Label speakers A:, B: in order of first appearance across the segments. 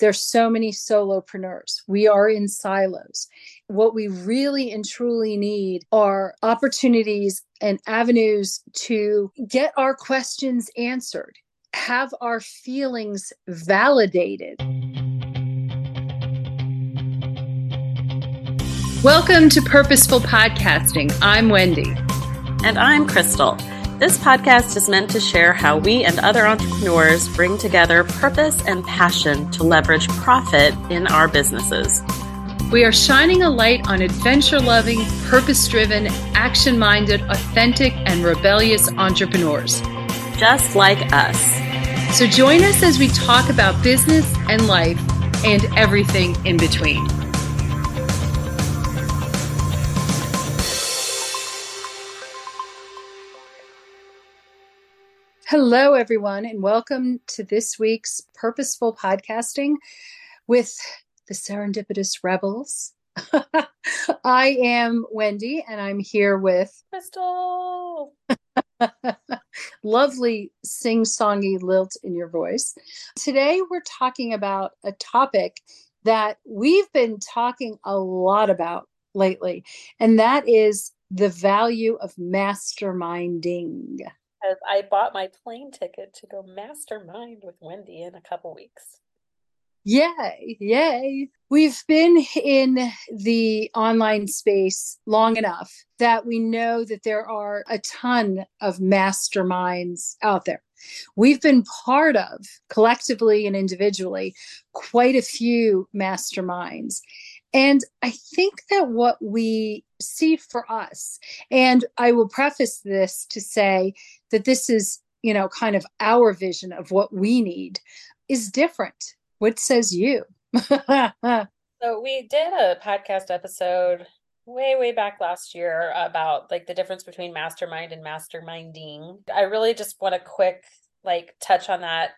A: There's so many solopreneurs. We are in silos. What we really and truly need are opportunities and avenues to get our questions answered, have our feelings validated. Welcome to Purposeful Podcasting. I'm Wendy.
B: And I'm Crystal. This podcast is meant to share how we and other entrepreneurs bring together purpose and passion to leverage profit in our businesses.
A: We are shining a light on adventure loving, purpose driven, action minded, authentic, and rebellious entrepreneurs.
B: Just like us.
A: So join us as we talk about business and life and everything in between. Hello, everyone, and welcome to this week's Purposeful Podcasting with the Serendipitous Rebels. I am Wendy, and I'm here with
B: Crystal.
A: Lovely sing songy lilt in your voice. Today, we're talking about a topic that we've been talking a lot about lately, and that is the value of masterminding
B: because I bought my plane ticket to go mastermind with Wendy in a couple weeks.
A: Yay, yay. We've been in the online space long enough that we know that there are a ton of masterminds out there. We've been part of, collectively and individually, quite a few masterminds. And I think that what we see for us, and I will preface this to say that this is, you know, kind of our vision of what we need, is different. What says you?
B: so we did a podcast episode way way back last year about like the difference between mastermind and masterminding i really just want to quick like touch on that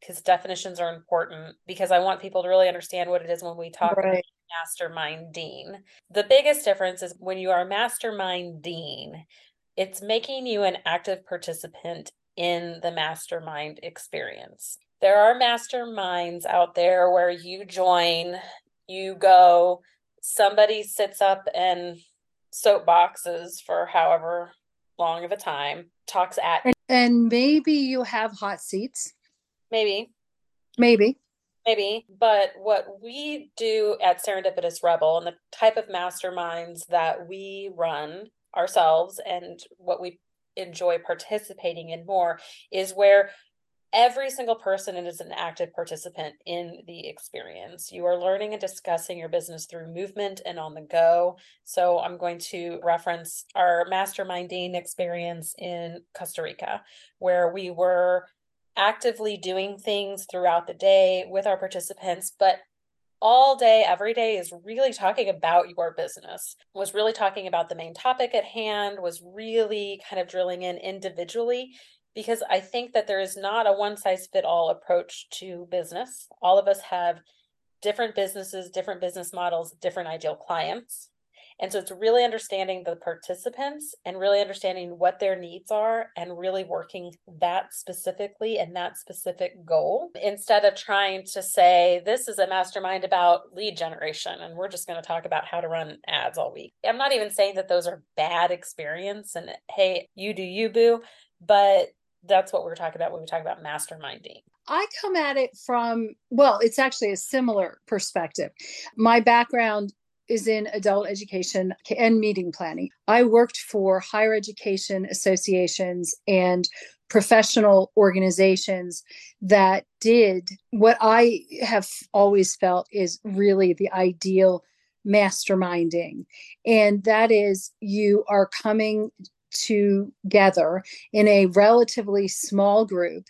B: because definitions are important because i want people to really understand what it is when we talk right masterminding. The biggest difference is when you are masterminding, it's making you an active participant in the mastermind experience. There are masterminds out there where you join, you go, somebody sits up and soapboxes for however long of a time, talks at
A: and, and maybe you have hot seats.
B: Maybe.
A: Maybe
B: maybe but what we do at serendipitous rebel and the type of masterminds that we run ourselves and what we enjoy participating in more is where every single person is an active participant in the experience. You are learning and discussing your business through movement and on the go. So, I'm going to reference our masterminding experience in Costa Rica, where we were actively doing things throughout the day with our participants, but all day, every day is really talking about your business, was really talking about the main topic at hand, was really kind of drilling in individually because I think that there is not a one size fit all approach to business. All of us have different businesses, different business models, different ideal clients. And so it's really understanding the participants and really understanding what their needs are and really working that specifically and that specific goal instead of trying to say, this is a mastermind about lead generation and we're just going to talk about how to run ads all week. I'm not even saying that those are bad experience and hey, you do you boo, but that's what we're talking about when we talk about masterminding.
A: I come at it from, well, it's actually a similar perspective. My background is in adult education and meeting planning. I worked for higher education associations and professional organizations that did what I have always felt is really the ideal masterminding. And that is you are coming together in a relatively small group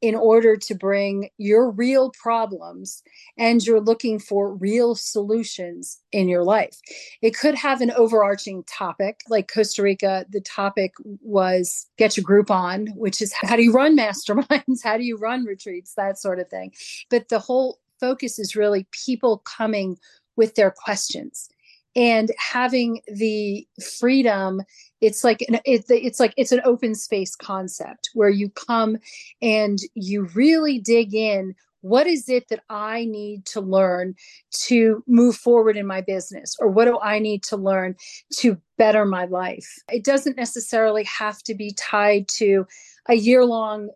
A: in order to bring your real problems and you're looking for real solutions in your life. It could have an overarching topic, like Costa Rica, the topic was get your group on, which is how do you run masterminds? How do you run retreats? That sort of thing. But the whole focus is really people coming with their questions and having the freedom it's like an, it, it's like it's an open space concept where you come and you really dig in what is it that I need to learn to move forward in my business? Or what do I need to learn to better my life? It doesn't necessarily have to be tied to a year long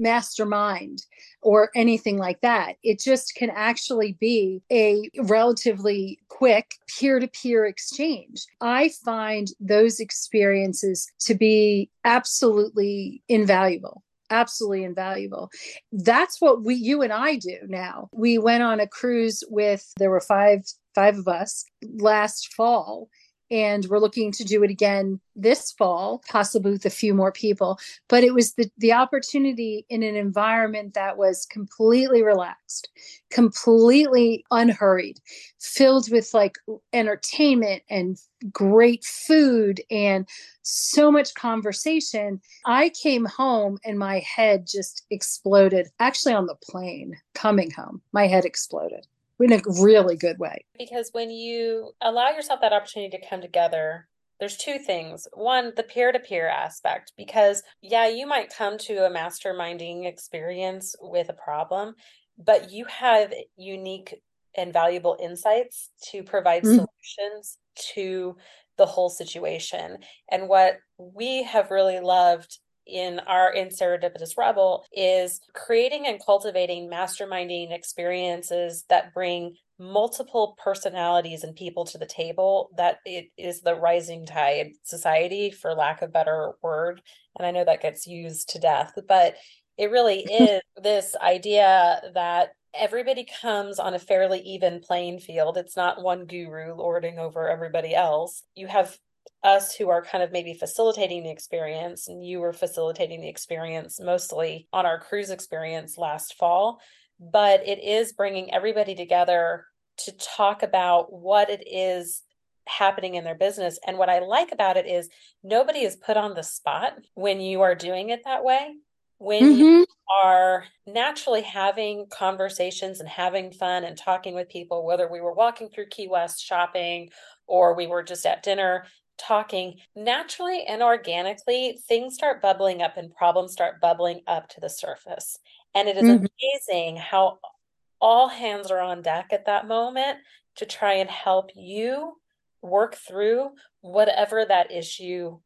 A: mastermind or anything like that. It just can actually be a relatively quick peer to peer exchange. I find those experiences to be absolutely invaluable absolutely invaluable. That's what we you and I do now. We went on a cruise with there were five five of us last fall and we're looking to do it again this fall possibly with a few more people. But it was the the opportunity in an environment that was completely relaxed completely unhurried filled with like entertainment and great food and so much conversation. I came home and my head just exploded. Actually on the plane coming home my head exploded in a really good way.
B: Because when you allow yourself that opportunity to come together, there's two things. One, the peer to peer aspect, because yeah, you might come to a masterminding experience with a problem, but you have unique and valuable insights to provide mm-hmm. solutions to the whole situation. And what we have really loved in our in serendipitous rebel is creating and cultivating masterminding experiences that bring multiple personalities and people to the table that it is the rising tide society for lack of better word and i know that gets used to death but it really is this idea that everybody comes on a fairly even playing field. It's not one guru lording over everybody else. You have us who are kind of maybe facilitating the experience and you were facilitating the experience mostly on our cruise experience last fall but it is bringing everybody together to talk about what it is happening in their business and what i like about it is nobody is put on the spot when you are doing it that way when mm-hmm. you are naturally having conversations and having fun and talking with people whether we were walking through key west shopping or we were just at dinner talking naturally and organically, things start bubbling up and problems start bubbling up to the surface. And it is mm-hmm. amazing how all hands are on deck at that moment to try and help you work through whatever that issue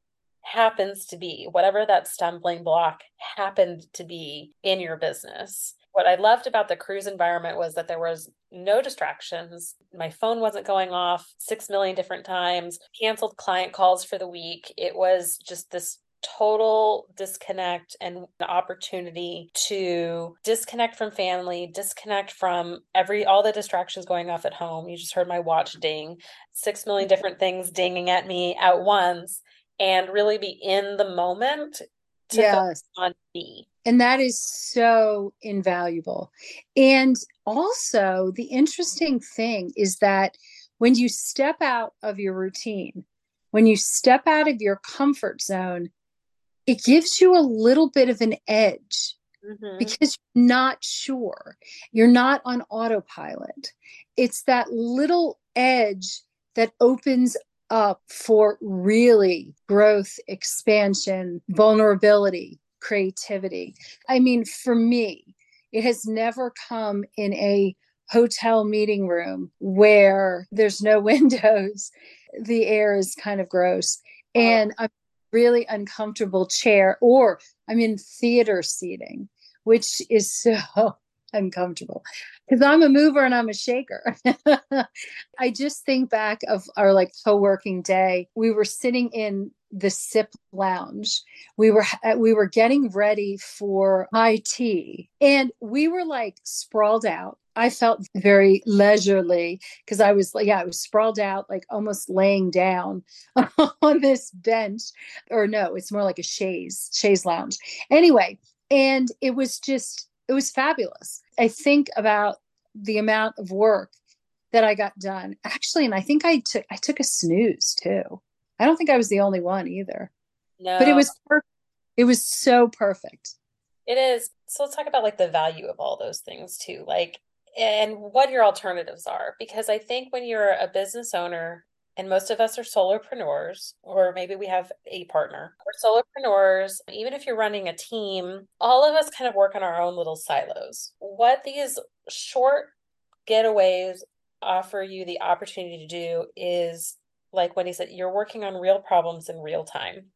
B: happens to be, whatever that stumbling block happened to be in your business what I loved about the cruise environment was that there was no distractions. My phone wasn't going off 6 million different times, canceled client calls for the week. It was just this total disconnect and opportunity to disconnect from family, disconnect from every all the distractions going off at home. You just heard my watch ding, 6 million different things dinging at me at once and really be in the moment to yes. focus on me.
A: And that is so invaluable. And also, the interesting thing is that when you step out of your routine, when you step out of your comfort zone, it gives you a little bit of an edge mm-hmm. because you're not sure. You're not on autopilot. It's that little edge that opens up for really growth, expansion, vulnerability, creativity. I mean, for me, it has never come in a hotel meeting room where there's no windows, the air is kind of gross, and a really uncomfortable chair, or I'm in theater seating, which is so uncomfortable because I'm a mover and I'm a shaker. I just think back of our like co-working day. We were sitting in the sip lounge. We were uh, we were getting ready for high tea and we were like sprawled out. I felt very leisurely because i was yeah i was sprawled out like almost laying down on this bench. Or no it's more like a chaise chaise lounge. Anyway and it was just it was fabulous. I think about the amount of work that i got done. Actually and i think i took i took a snooze too I don't think I was the only one either. No. But it was perfect. It was so perfect.
B: It is. So let's talk about like the value of all those things too. Like and what your alternatives are because I think when you're a business owner and most of us are solopreneurs, or maybe we have a partner. We're solopreneurs. Even if you're running a team, all of us kind of work on our own little silos. What these short getaways offer you the opportunity to do is like Wendy said, you're working on real problems in real time.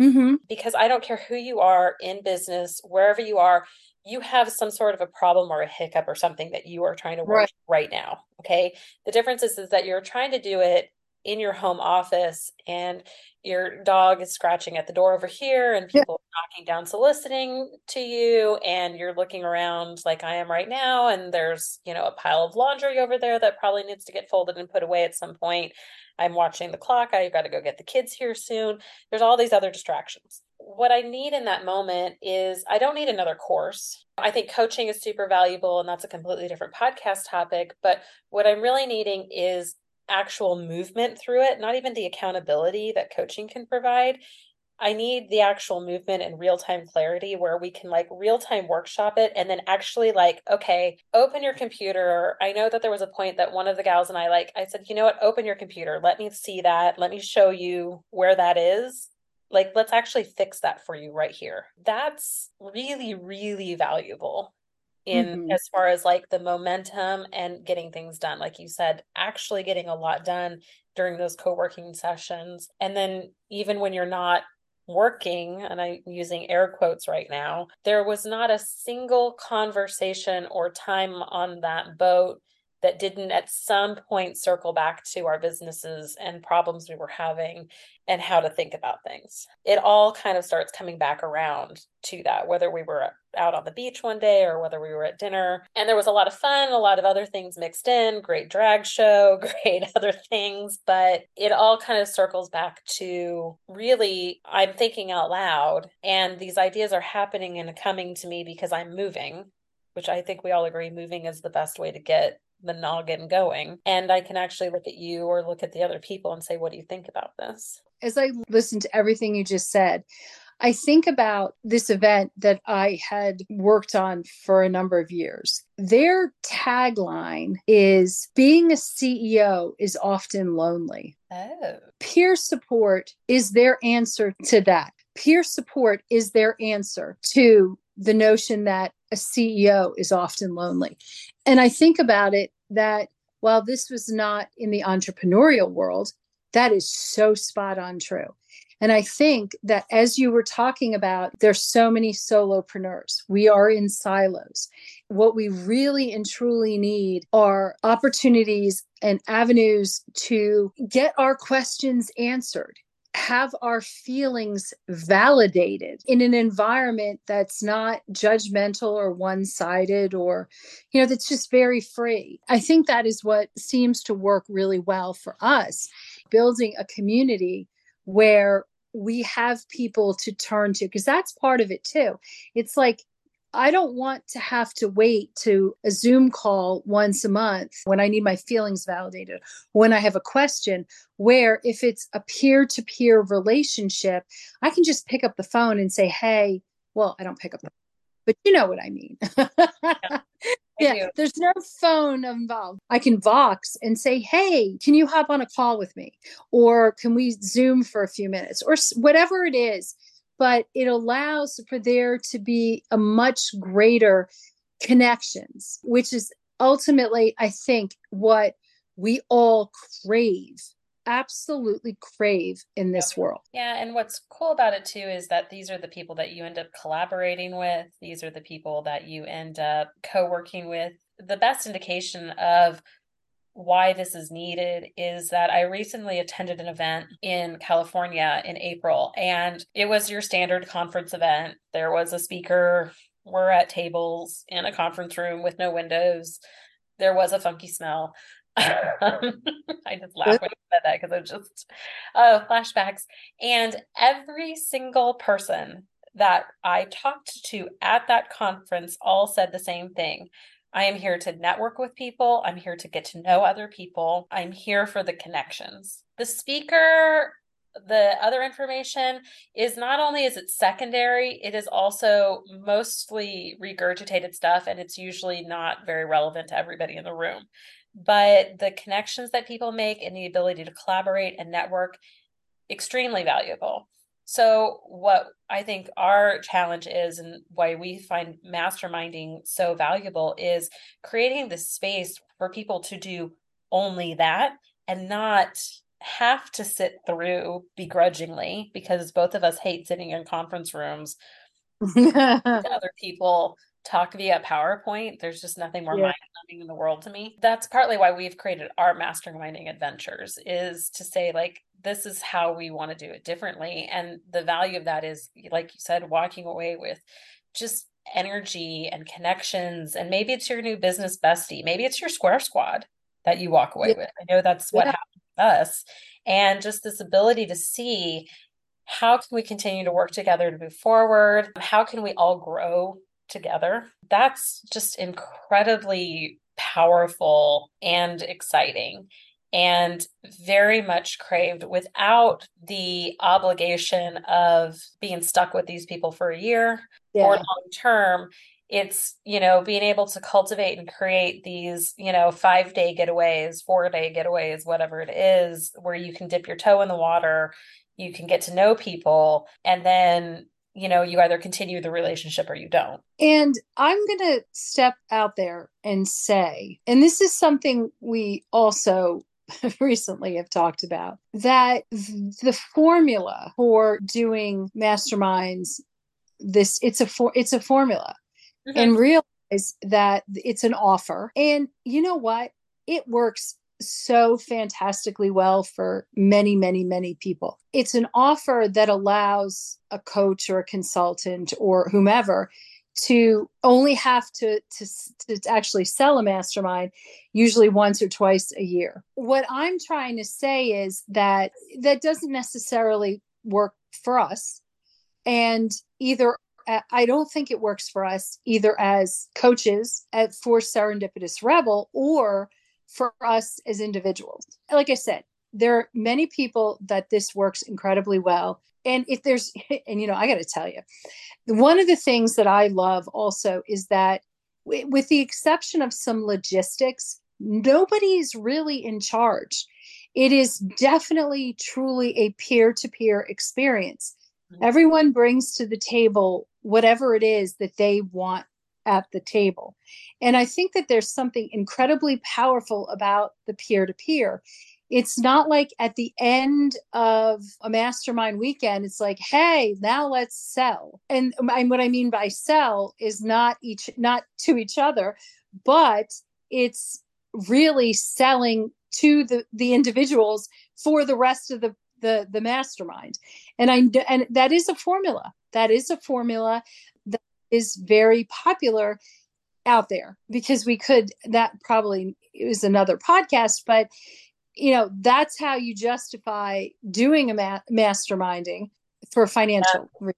B: Mm-hmm. Because I don't care who you are in business, wherever you are, you have some sort of a problem or a hiccup or something that you are trying to work right, right now. Okay. The difference is, is that you're trying to do it in your home office and your dog is scratching at the door over here and people yeah. are knocking down soliciting to you and you're looking around like I am right now and there's you know a pile of laundry over there that probably needs to get folded and put away at some point I'm watching the clock I've got to go get the kids here soon there's all these other distractions what I need in that moment is I don't need another course. I think coaching is super valuable, and that's a completely different podcast topic. But what I'm really needing is actual movement through it, not even the accountability that coaching can provide. I need the actual movement and real time clarity where we can like real time workshop it and then actually like, okay, open your computer. I know that there was a point that one of the gals and I like, I said, you know what, open your computer. Let me see that. Let me show you where that is. Like, let's actually fix that for you right here. That's really, really valuable in mm-hmm. as far as like the momentum and getting things done like you said actually getting a lot done during those co-working sessions and then even when you're not working and i'm using air quotes right now there was not a single conversation or time on that boat that didn't at some point circle back to our businesses and problems we were having and how to think about things. It all kind of starts coming back around to that, whether we were out on the beach one day or whether we were at dinner. And there was a lot of fun, a lot of other things mixed in, great drag show, great other things. But it all kind of circles back to really, I'm thinking out loud, and these ideas are happening and coming to me because I'm moving which I think we all agree moving is the best way to get the noggin going and i can actually look at you or look at the other people and say what do you think about this
A: as i listen to everything you just said I think about this event that I had worked on for a number of years. Their tagline is being a CEO is often lonely. Oh. Peer support is their answer to that. Peer support is their answer to the notion that a CEO is often lonely. And I think about it that while this was not in the entrepreneurial world, that is so spot on true. And I think that as you were talking about, there's so many solopreneurs. We are in silos. What we really and truly need are opportunities and avenues to get our questions answered have our feelings validated in an environment that's not judgmental or one sided or, you know, that's just very free. I think that is what seems to work really well for us, building a community where we have people to turn to, because that's part of it too. It's like I don't want to have to wait to a Zoom call once a month when I need my feelings validated, when I have a question, where if it's a peer to peer relationship, I can just pick up the phone and say, Hey, well, I don't pick up the but you know what I mean. yeah, yeah there's no phone involved. I can Vox and say, Hey, can you hop on a call with me? Or can we Zoom for a few minutes? Or whatever it is but it allows for there to be a much greater connections, which is ultimately, I think, what we all crave absolutely crave in this world.
B: Yeah, and what's cool about it too is that these are the people that you end up collaborating with. These are the people that you end up co-working with. The best indication of why this is needed is that I recently attended an event in California in April, and it was your standard conference event. There was a speaker, we're at tables in a conference room with no windows. There was a funky smell. I just laughed when I said that because it just uh, flashbacks. And every single person that I talked to at that conference all said the same thing I am here to network with people. I'm here to get to know other people. I'm here for the connections. The speaker the other information is not only is it secondary it is also mostly regurgitated stuff and it's usually not very relevant to everybody in the room but the connections that people make and the ability to collaborate and network extremely valuable so what i think our challenge is and why we find masterminding so valuable is creating the space for people to do only that and not have to sit through begrudgingly because both of us hate sitting in conference rooms other people talk via PowerPoint. There's just nothing more yeah. mind numbing in the world to me. That's partly why we've created our masterminding adventures is to say like this is how we want to do it differently. And the value of that is like you said, walking away with just energy and connections. And maybe it's your new business bestie. Maybe it's your square squad that you walk away yeah. with. I know that's what yeah. happened with us. And just this ability to see how can we continue to work together to move forward? How can we all grow together? That's just incredibly powerful and exciting and very much craved without the obligation of being stuck with these people for a year yeah. or long term it's you know being able to cultivate and create these you know five day getaways four day getaways whatever it is where you can dip your toe in the water you can get to know people and then you know you either continue the relationship or you don't
A: and i'm going to step out there and say and this is something we also recently have talked about that the formula for doing masterminds this it's a for it's a formula mm-hmm. and realize that it's an offer. And you know what? It works so fantastically well for many, many, many people. It's an offer that allows a coach or a consultant or whomever to only have to, to, to actually sell a mastermind usually once or twice a year. What I'm trying to say is that that doesn't necessarily work for us. And either I don't think it works for us either as coaches at for Serendipitous Rebel or for us as individuals. Like I said, there are many people that this works incredibly well. And if there's, and you know, I got to tell you, one of the things that I love also is that, with the exception of some logistics, nobody's really in charge. It is definitely, truly a peer to peer experience. Mm-hmm. Everyone brings to the table whatever it is that they want at the table. And I think that there's something incredibly powerful about the peer to peer. It's not like at the end of a mastermind weekend, it's like, hey, now let's sell. And, um, and what I mean by sell is not each, not to each other, but it's really selling to the the individuals for the rest of the the the mastermind and i and that is a formula that is a formula that is very popular out there because we could that probably is another podcast but you know that's how you justify doing a ma- masterminding for financial
B: yeah.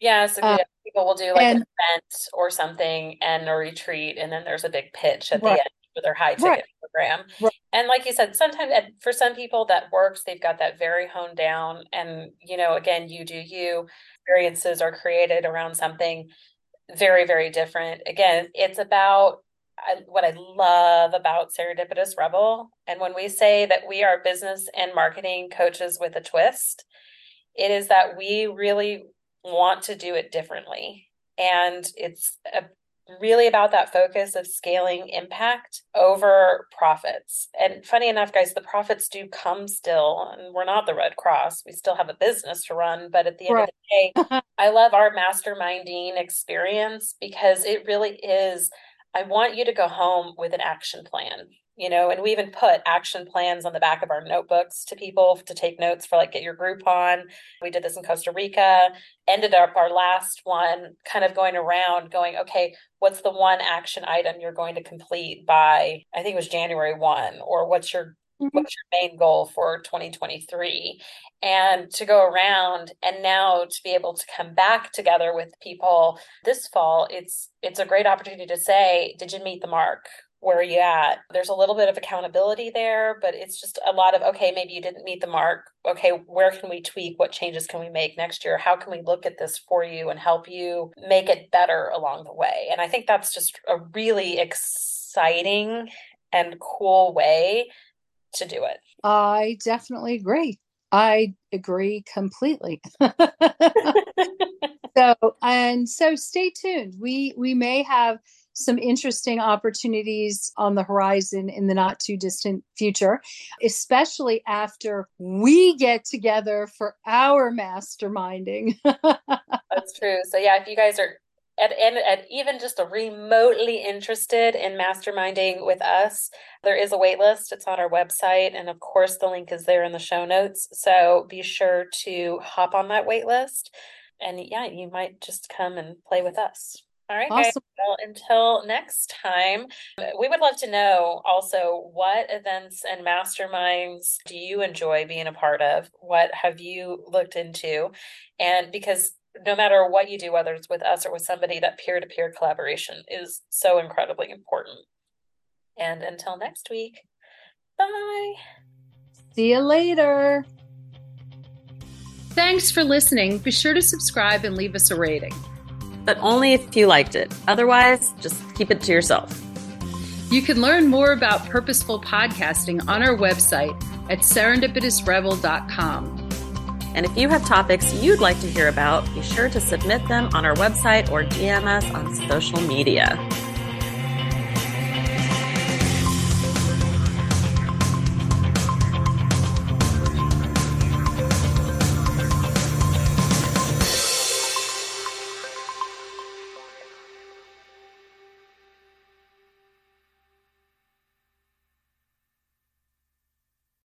B: Yeah, so uh, people will do like and, an event or something and a retreat, and then there's a big pitch at right. the end for their high ticket right. program. Right. And like you said, sometimes for some people that works, they've got that very honed down. And, you know, again, you do you, experiences are created around something very, very different. Again, it's about I, what I love about Serendipitous Rebel. And when we say that we are business and marketing coaches with a twist, it is that we really want to do it differently. And it's a really about that focus of scaling impact over profits. And funny enough, guys, the profits do come still, and we're not the Red Cross. We still have a business to run. But at the end right. of the day, I love our masterminding experience because it really is. I want you to go home with an action plan you know, and we even put action plans on the back of our notebooks to people to take notes for like get your group on. We did this in Costa Rica, ended up our last one kind of going around going, okay, what's the one action item you're going to complete by, I think it was January 1, or what's your. What's your main goal for 2023 and to go around and now to be able to come back together with people this fall it's it's a great opportunity to say did you meet the mark where are you at? There's a little bit of accountability there, but it's just a lot of, okay, maybe you didn't meet the mark. Okay, where can we tweak? What changes can we make next year? How can we look at this for you and help you make it better along the way? And I think that's just a really exciting and cool way to do it.
A: I definitely agree. I agree completely. so and so stay tuned. We we may have some interesting opportunities on the horizon in the not too distant future, especially after we get together for our masterminding.
B: That's true. So, yeah, if you guys are and, and, and even just a remotely interested in masterminding with us, there is a waitlist. It's on our website. And of course, the link is there in the show notes. So be sure to hop on that waitlist. And yeah, you might just come and play with us. All right, awesome. guys. Well, until next time, we would love to know also what events and masterminds do you enjoy being a part of? What have you looked into? And because no matter what you do, whether it's with us or with somebody, that peer to peer collaboration is so incredibly important. And until next week, bye.
A: See you later. Thanks for listening. Be sure to subscribe and leave us a rating
C: but only if you liked it. Otherwise, just keep it to yourself.
A: You can learn more about purposeful podcasting on our website at serendipitousrebel.com.
C: And if you have topics you'd like to hear about, be sure to submit them on our website or DM us on social media.